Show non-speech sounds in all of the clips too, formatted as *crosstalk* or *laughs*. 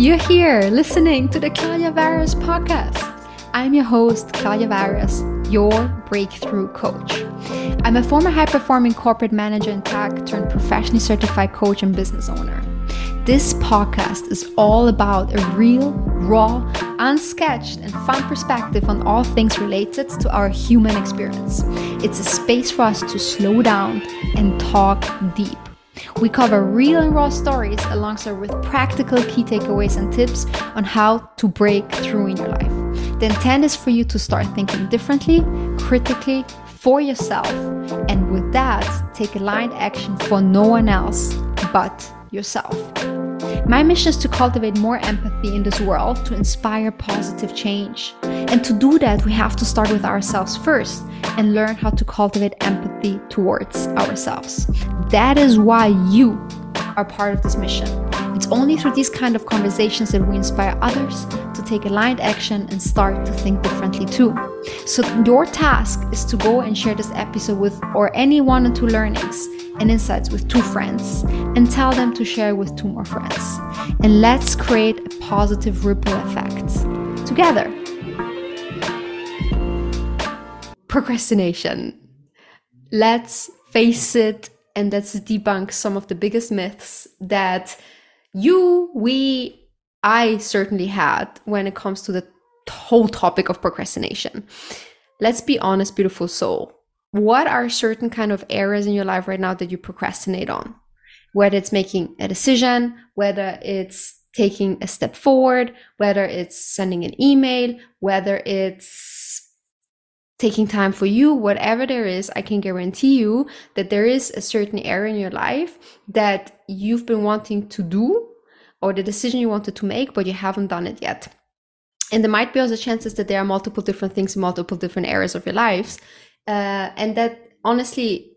You're here listening to the Claudia Warias podcast. I'm your host, Claudia Warias, your breakthrough coach. I'm a former high performing corporate manager in tech turned professionally certified coach and business owner. This podcast is all about a real, raw, unsketched, and fun perspective on all things related to our human experience. It's a space for us to slow down and talk deep. We cover real and raw stories alongside with practical key takeaways and tips on how to break through in your life. The intent is for you to start thinking differently, critically, for yourself, and with that, take aligned action for no one else but yourself. My mission is to cultivate more empathy in this world to inspire positive change. And to do that, we have to start with ourselves first and learn how to cultivate empathy towards ourselves. That is why you are part of this mission. It's only through these kind of conversations that we inspire others to take aligned action and start to think differently too. So your task is to go and share this episode with or any one or two learnings and insights with two friends and tell them to share with two more friends. And let's create a positive ripple effect together. Procrastination. Let's face it and let's debunk some of the biggest myths that you, we, I certainly had when it comes to the whole topic of procrastination. Let's be honest, beautiful soul what are certain kind of areas in your life right now that you procrastinate on? Whether it's making a decision whether it's taking a step forward whether it's sending an email whether it's taking time for you whatever there is i can guarantee you that there is a certain area in your life that you've been wanting to do or the decision you wanted to make but you haven't done it yet. And there might be also chances that there are multiple different things in multiple different areas of your lives uh, and that honestly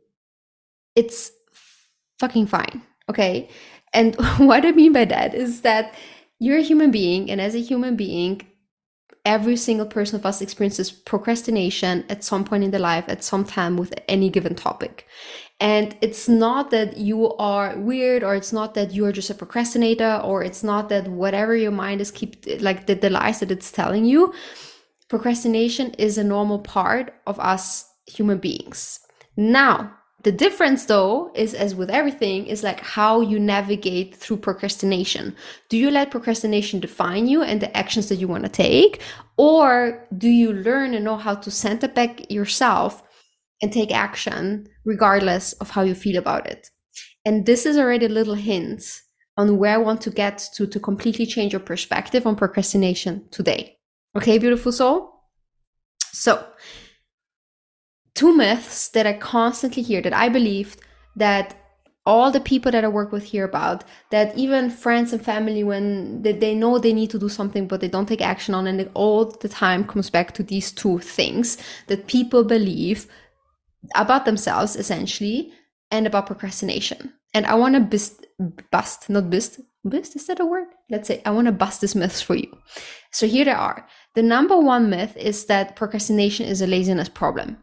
it's fucking fine okay? And *laughs* what i mean by that is that you're a human being and as a human being every single person of us experiences procrastination at some point in their life at some time with any given topic. And it's not that you are weird or it's not that you're just a procrastinator or it's not that whatever your mind is keep like the, the lies that it's telling you procrastination is a normal part of us human beings. Now, the difference though is as with everything is like how you navigate through procrastination. Do you let procrastination define you and the actions that you want to take or do you learn and know how to center back yourself and take action regardless of how you feel about it? And this is already a little hint on where I want to get to to completely change your perspective on procrastination today. Okay, beautiful soul? So, two myths that I constantly hear that I believed that all the people that I work with hear about that even friends and family when they, they know they need to do something but they don't take action on and it all the time comes back to these two things that people believe about themselves essentially and about procrastination. And I want to bust, bust not bust bust is that a word? Let's say I want to bust this myths for you. So here they are. The number one myth is that procrastination is a laziness problem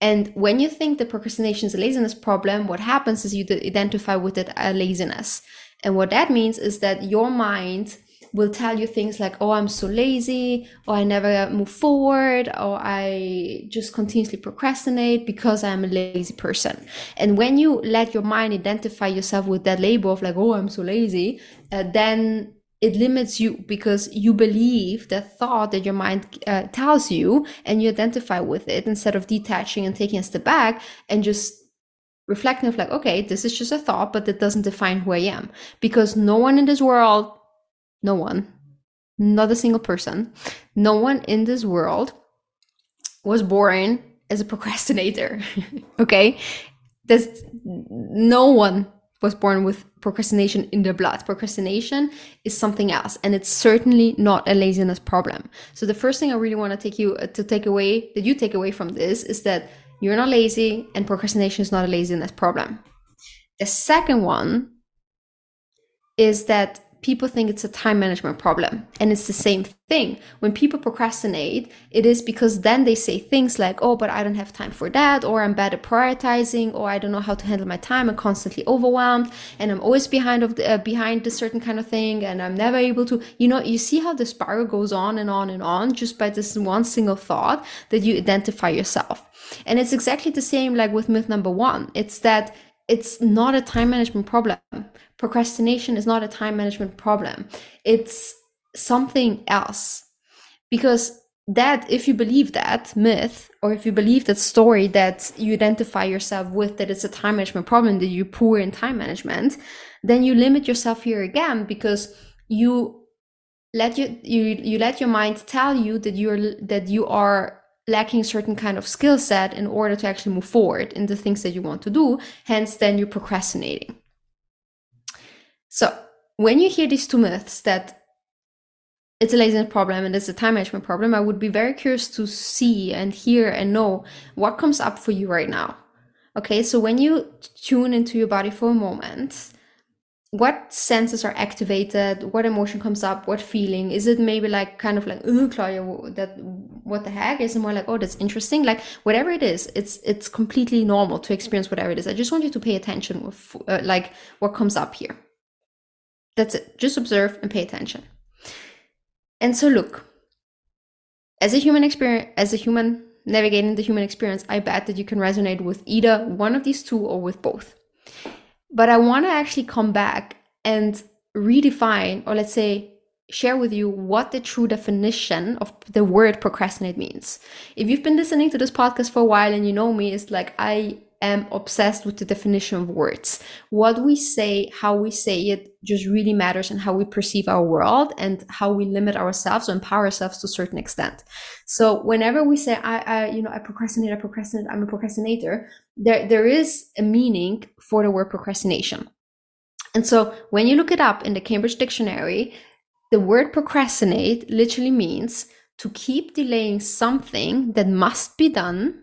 and when you think that procrastination is a laziness problem, what happens is you identify with it laziness. And what that means is that your mind will tell you things like, oh, I'm so lazy, or I never move forward, or I just continuously procrastinate because I'm a lazy person. And when you let your mind identify yourself with that label of like, oh, I'm so lazy, uh, then it limits you because you believe the thought that your mind uh, tells you and you identify with it instead of detaching and taking a step back and just reflecting of like okay this is just a thought but it doesn't define who i am because no one in this world no one not a single person no one in this world was born as a procrastinator *laughs* okay? There's no one was born with procrastination in their blood. Procrastination is something else, and it's certainly not a laziness problem. So the first thing I really want to take you uh, to take away that you take away from this is that you're not lazy, and procrastination is not a laziness problem. The second one is that people think it's a time management problem. And it's the same thing. When people procrastinate, it is because then they say things like, oh, but I don't have time for that, or I'm bad at prioritizing, or I don't know how to handle my time. I'm constantly overwhelmed, and I'm always behind of the, uh, behind this certain kind of thing, and I'm never able to. You know, you see how the spiral goes on and on and on just by this one single thought that you identify yourself. And it's exactly the same like with myth number one. It's that it's not a time management problem. Procrastination is not a time management problem. It's something else. Because that, if you believe that myth, or if you believe that story that you identify yourself with, that it's a time management problem, that you're poor in time management, then you limit yourself here again because you let you you you let your mind tell you that you're that you are lacking certain kind of skill set in order to actually move forward in the things that you want to do. Hence, then you're procrastinating. So when you hear these two myths that it's a laziness problem and it's a time management problem, I would be very curious to see and hear and know what comes up for you right now. Okay, so when you tune into your body for a moment, what senses are activated? What emotion comes up? What feeling? Is it maybe like kind of like oh claudia that what the heck? Is it more like oh that's interesting? Like whatever it is it's it's completely normal to experience whatever it is. I just want you to pay attention with uh, like what comes up here that's it. Just observe and pay attention. And so look as a human experience as a human navigating the human experience i bet that you can resonate with either one of these two or with both. But I want to actually come back and redefine, or let's say, share with you what the true definition of the word procrastinate means. If you've been listening to this podcast for a while and you know me, it's like I am obsessed with the definition of words. What we say, how we say it just really matters and how we perceive our world and how we limit ourselves or empower ourselves to a certain extent. So whenever we say, I, I, you know, I procrastinate, I procrastinate, I'm a procrastinator, there, there is a meaning for the word procrastination. And so when you look it up in the Cambridge Dictionary, the word procrastinate literally means to keep delaying something that must be done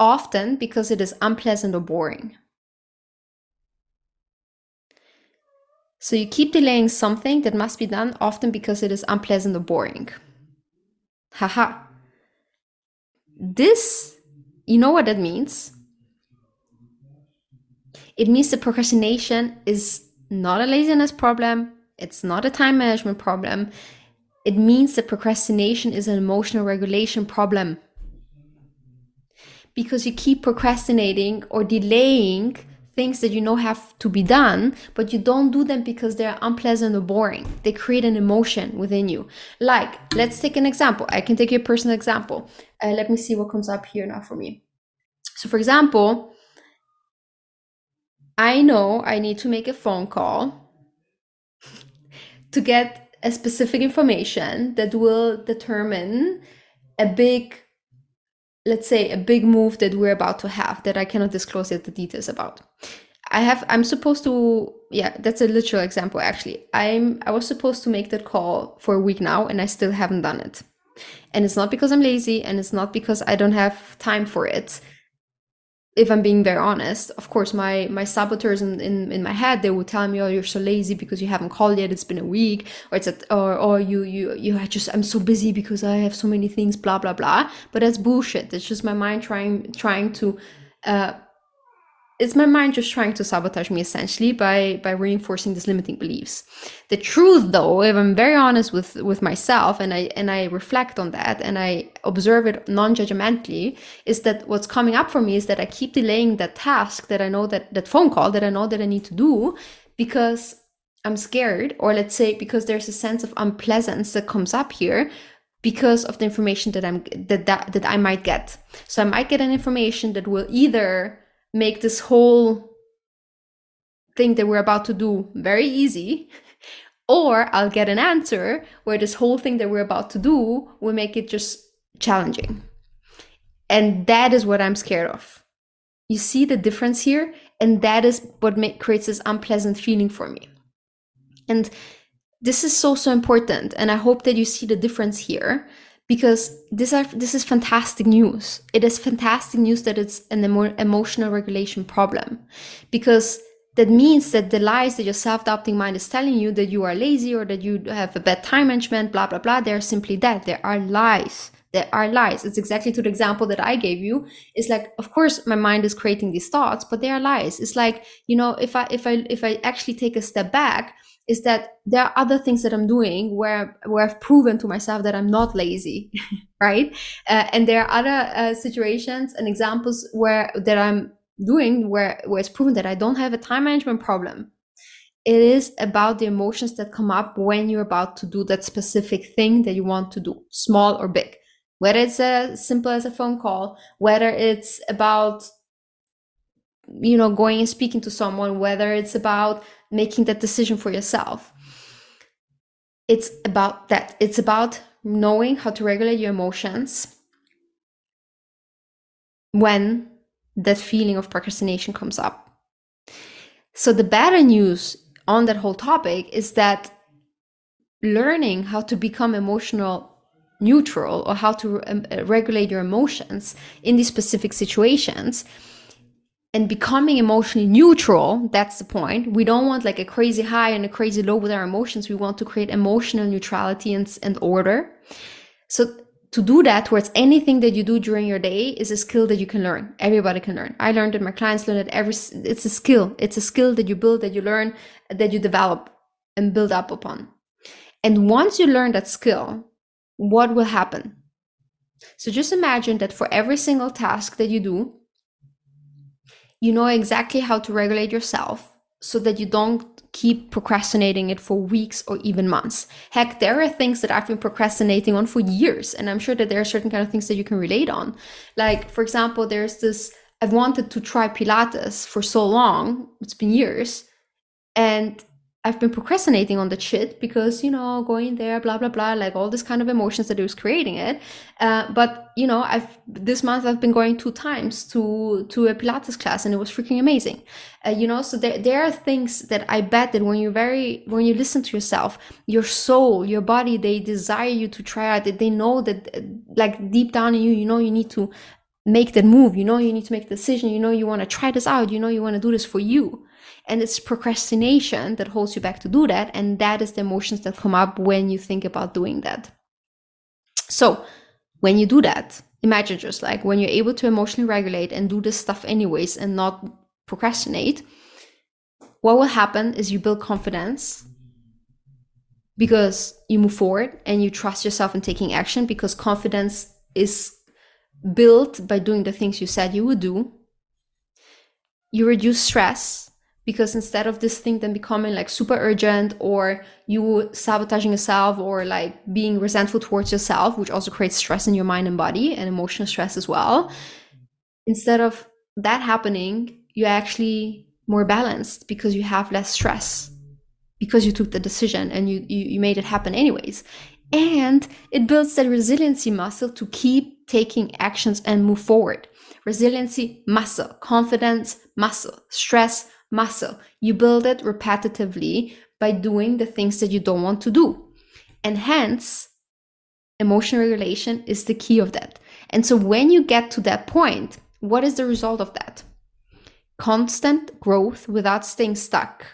often because it is unpleasant or boring. So you keep delaying something that must be done often because it is unpleasant or boring. Haha. This, you know what that means? It means the procrastination is not a laziness problem, it's not a time management problem. It means that procrastination is an emotional regulation problem because you keep procrastinating or delaying things that you know have to be done, but you don't do them because they're unpleasant or boring. They create an emotion within you. Like, let's take an example. I can take a personal example. Uh, let me see what comes up here now for me. So, for example, I know I need to make a phone call to get a specific information that will determine a big let's say a big move that we're about to have that I cannot disclose yet the details about. I have I'm supposed to yeah, that's a literal example actually. I'm I was supposed to make that call for a week now and I still haven't done it. And it's not because I'm lazy and it's not because I don't have time for it if I'm being very honest, of course, my my saboteurs in, in, in my head they would tell me, "Oh, you're so lazy because you haven't called yet. It's been a week," or it's a, or or you you you I just I'm so busy because I have so many things. Blah blah blah. But that's bullshit. It's just my mind trying trying to uh, it's my mind just trying to sabotage me essentially by by reinforcing these limiting beliefs. The truth though if i'm very honest with with myself and i and i reflect on that and i observe it non-judgmentally is that what's coming up for me is that i keep delaying that task that i know that that phone call that i know that i need to do because i'm scared or let's say because there's a sense of unpleasantness that comes up here because of the information that i'm that that, that i might get. So i might get an information that will either make this whole thing that we're about to do very easy *laughs* or I'll get an answer where this whole thing that we're about to do will make it just challenging. And that is what I'm scared of. You see the difference here? And that is what make, creates this unpleasant feeling for me. And this is so, so important. And I hope that you see the difference here because this are this is fantastic news. It is fantastic news that it's an emo- emotional regulation problem, because that means that the lies that your self-doubting mind is telling you that you are lazy or that you have a bad time management, blah, blah, blah, they're simply that. They are lies. They are lies. It's exactly to the example that I gave you. It's like, of course, my mind is creating these thoughts, but they are lies. It's like, you know, if I, if I, if I actually take a step back, is that there are other things that I'm doing where where I've proven to myself that I'm not lazy, *laughs* right? Uh, and there are other uh, situations and examples where that I'm doing where where it's proven that I don't have a time management problem. It is about the emotions that come up when you're about to do that specific thing that you want to do, small or big. Whether it's as simple as a phone call, whether it's about you know going and speaking to someone, whether it's about making that decision for yourself. It's about that. It's about knowing how to regulate your emotions when that feeling of procrastination comes up. So, the better news on that whole topic is that learning how to become emotional neutral or how to um, regulate your emotions in these specific situations. And becoming emotionally neutral that's the point. We don't want like a crazy high and a crazy low with our emotions. We want to create emotional neutrality and, and order. So to do that towards anything that you do during your day is a skill that you can learn. Everybody can learn. I learned it my clients learn it every it's a skill. It's a skill that you build that you learn that you develop and build up upon. And once you learn that skill what will happen so just imagine that for every single task that you do you know exactly how to regulate yourself so that you don't keep procrastinating it for weeks or even months. Heck, there are things that I've been procrastinating on for years, and I'm sure that there are certain kind of things that you can relate on. Like, for example, there's this I've wanted to try Pilates for so long, it's been years, and I've been procrastinating on that shit because, you know, going there, blah, blah, blah, like all this kind of emotions that it was creating it. Uh, but, you know, I've, this month I've been going two times to, to a Pilates class and it was freaking amazing. Uh, you know, so there, there are things that I bet that when you're very, when you listen to yourself, your soul, your body, they desire you to try out, they know that like deep down in you, you know, you need to make that move. You know, you need to make a decision. You know, you want to try this out. You know, you want to do this for you and it's procrastination that holds you back to do that. And that is the emotions that come up when you think about doing that. So when you do that, imagine just like when you're able to emotionally regulate and do this stuff anyways and not procrastinate, what will happen is you build confidence because you move forward and you trust yourself in taking action because confidence is built by doing the things you said you would do. You reduce stress because instead of this thing then becoming like super urgent or you sabotaging yourself or like being resentful towards yourself which also creates stress in your mind and body and emotional stress as well instead of that happening you're actually more balanced because you have less stress because you took the decision and you, you, you made it happen anyways. And it builds that resiliency muscle to keep taking actions and move forward. Resiliency muscle confidence muscle stress muscle. You build it repetitively by doing the things that you don't want to do. And hence, emotional regulation is the key of that. And so when you get to that point, what is the result of that? Constant growth without staying stuck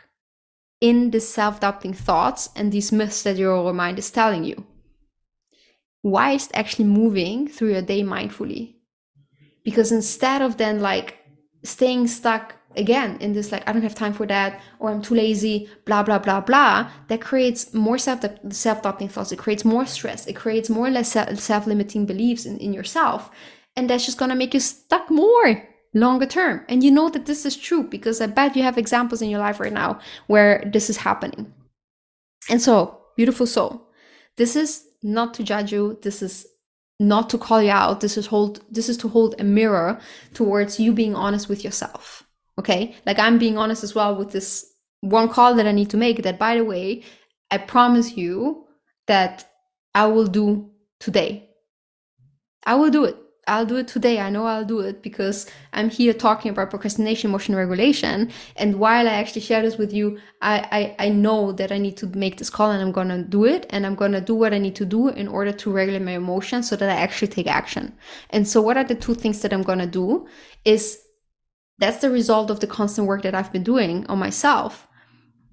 in the self doubting thoughts and these myths that your mind is telling you. Why is actually moving through your day mindfully? Because instead of then like staying stuck again in this like i don't have time for that or i'm too lazy blah blah blah blah that creates more self self-doubting thoughts. It creates more stress. It creates more or less self-limiting beliefs in, in yourself. And that's just going to make you stuck more longer term. And you know that this is true because i bet you have examples in your life right now where this is happening. And so beautiful soul this is not to judge you. This is not to call you out. This is hold this is to hold a mirror towards you being honest with yourself Okay. Like I'm being honest as well with this one call that I need to make that, by the way, I promise you that I will do today. I will do it. I'll do it today. I know I'll do it because I'm here talking about procrastination, motion regulation. And while I actually share this with you, I, I, I know that I need to make this call and I'm to do it. And I'm to do what I need to do in order to regulate my emotions so that I actually take action. And so what are the two things that I'm to do is that's the result of the constant work that I've been doing on myself.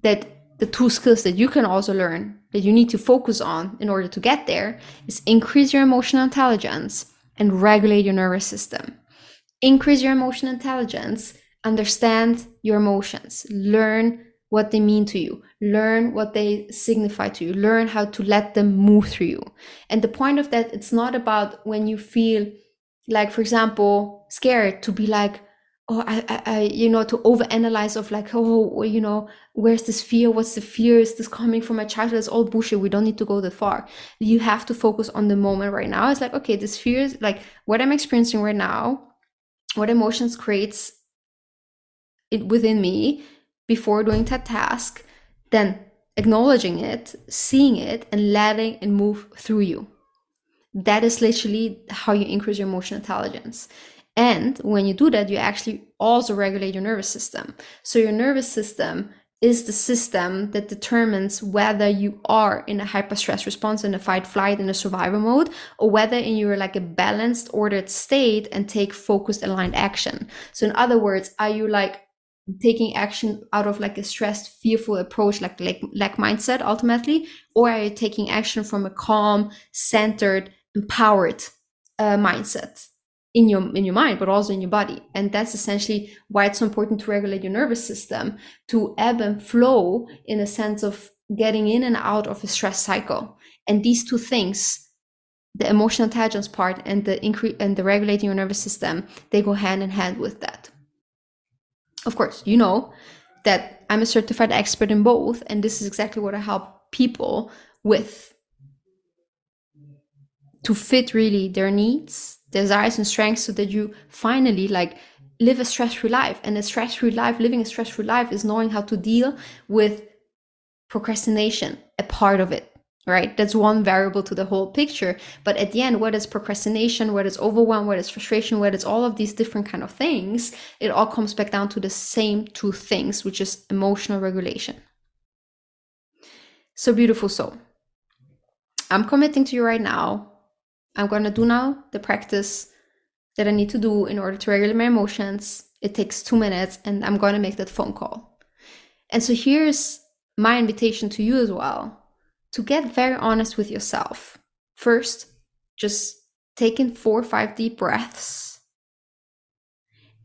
That the two skills that you can also learn that you need to focus on in order to get there is increase your emotional intelligence and regulate your nervous system. Increase your emotional intelligence, understand your emotions, learn what they mean to you, learn what they signify to you, learn how to let them move through you. And the point of that, it's not about when you feel like, for example, scared to be like, oh I, I, I you know to overanalyze of like oh you know where's this fear? What's the fear? Is this coming from my childhood? It's all bullshit. We don't need to go that far. You have to focus on the moment right now. It's like okay this fear is like what i'm experiencing right now what emotions creates it within me before doing that task then acknowledging it seeing it and letting it move through you. That is literally how you increase your emotional intelligence and when you do that, you actually also regulate your nervous system. So your nervous system is the system that determines whether you are in a hyper stress response in a fight flight in a survival mode or whether in you're like a balanced ordered state and take focused aligned action so in other words are you like taking action out of like a stressed fearful approach like like lack mindset ultimately or are you taking action from a calm centered empowered uh, mindset in your in your mind but also in your body. And that's essentially why it's so important to regulate your nervous system to ebb and flow in a sense of getting in and out of a stress cycle. And these two things the emotional intelligence part and the increase and the regulating your nervous system they go hand in hand with that. Of course you know that i'm a certified expert in both and this is exactly what i help people with to fit really their needs desires and strengths so that you finally like live a stress-free life. And a stress-free life living a stress-free life is knowing how to deal with procrastination a part of it right? That's one variable to the whole picture. But at the end what is procrastination what is overwhelm what is frustration what is all of these different kind of things it all comes back down to the same two things which is emotional regulation. So beautiful soul. I'm committing to you right now I'm going to do now the practice that I need to do in order to regulate my emotions. It takes two minutes and I'm going to make that phone call. And so here's my invitation to you as well to get very honest with yourself. First, just take in four or five deep breaths.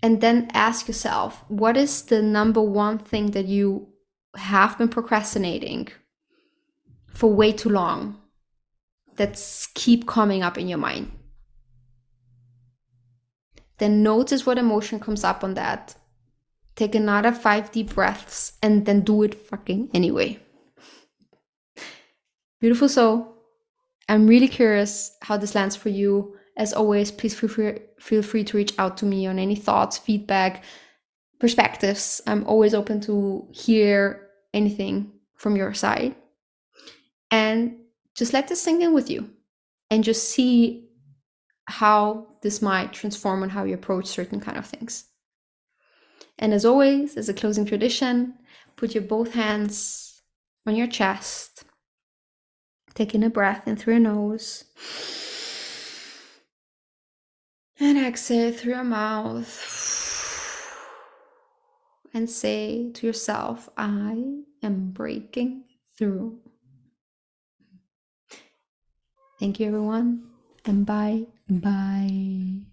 And then ask yourself, what is the number one thing that you have been procrastinating for way too long? That keep coming up in your mind. Then notice what emotion comes up on that. Take another five deep breaths and then do it fucking anyway. Beautiful soul. I'm really curious how this lands for you. As always, please feel free, feel free to reach out to me on any thoughts, feedback, perspectives. I'm always open to hear anything from your side. And just let this sink in with you and just see how this might transform on how you approach certain kind of things. And as always, as a closing tradition, put your both hands on your chest, taking a breath in through your nose. And exhale through your mouth. And say to yourself, I am breaking through. Thank you, everyone, and bye. Bye.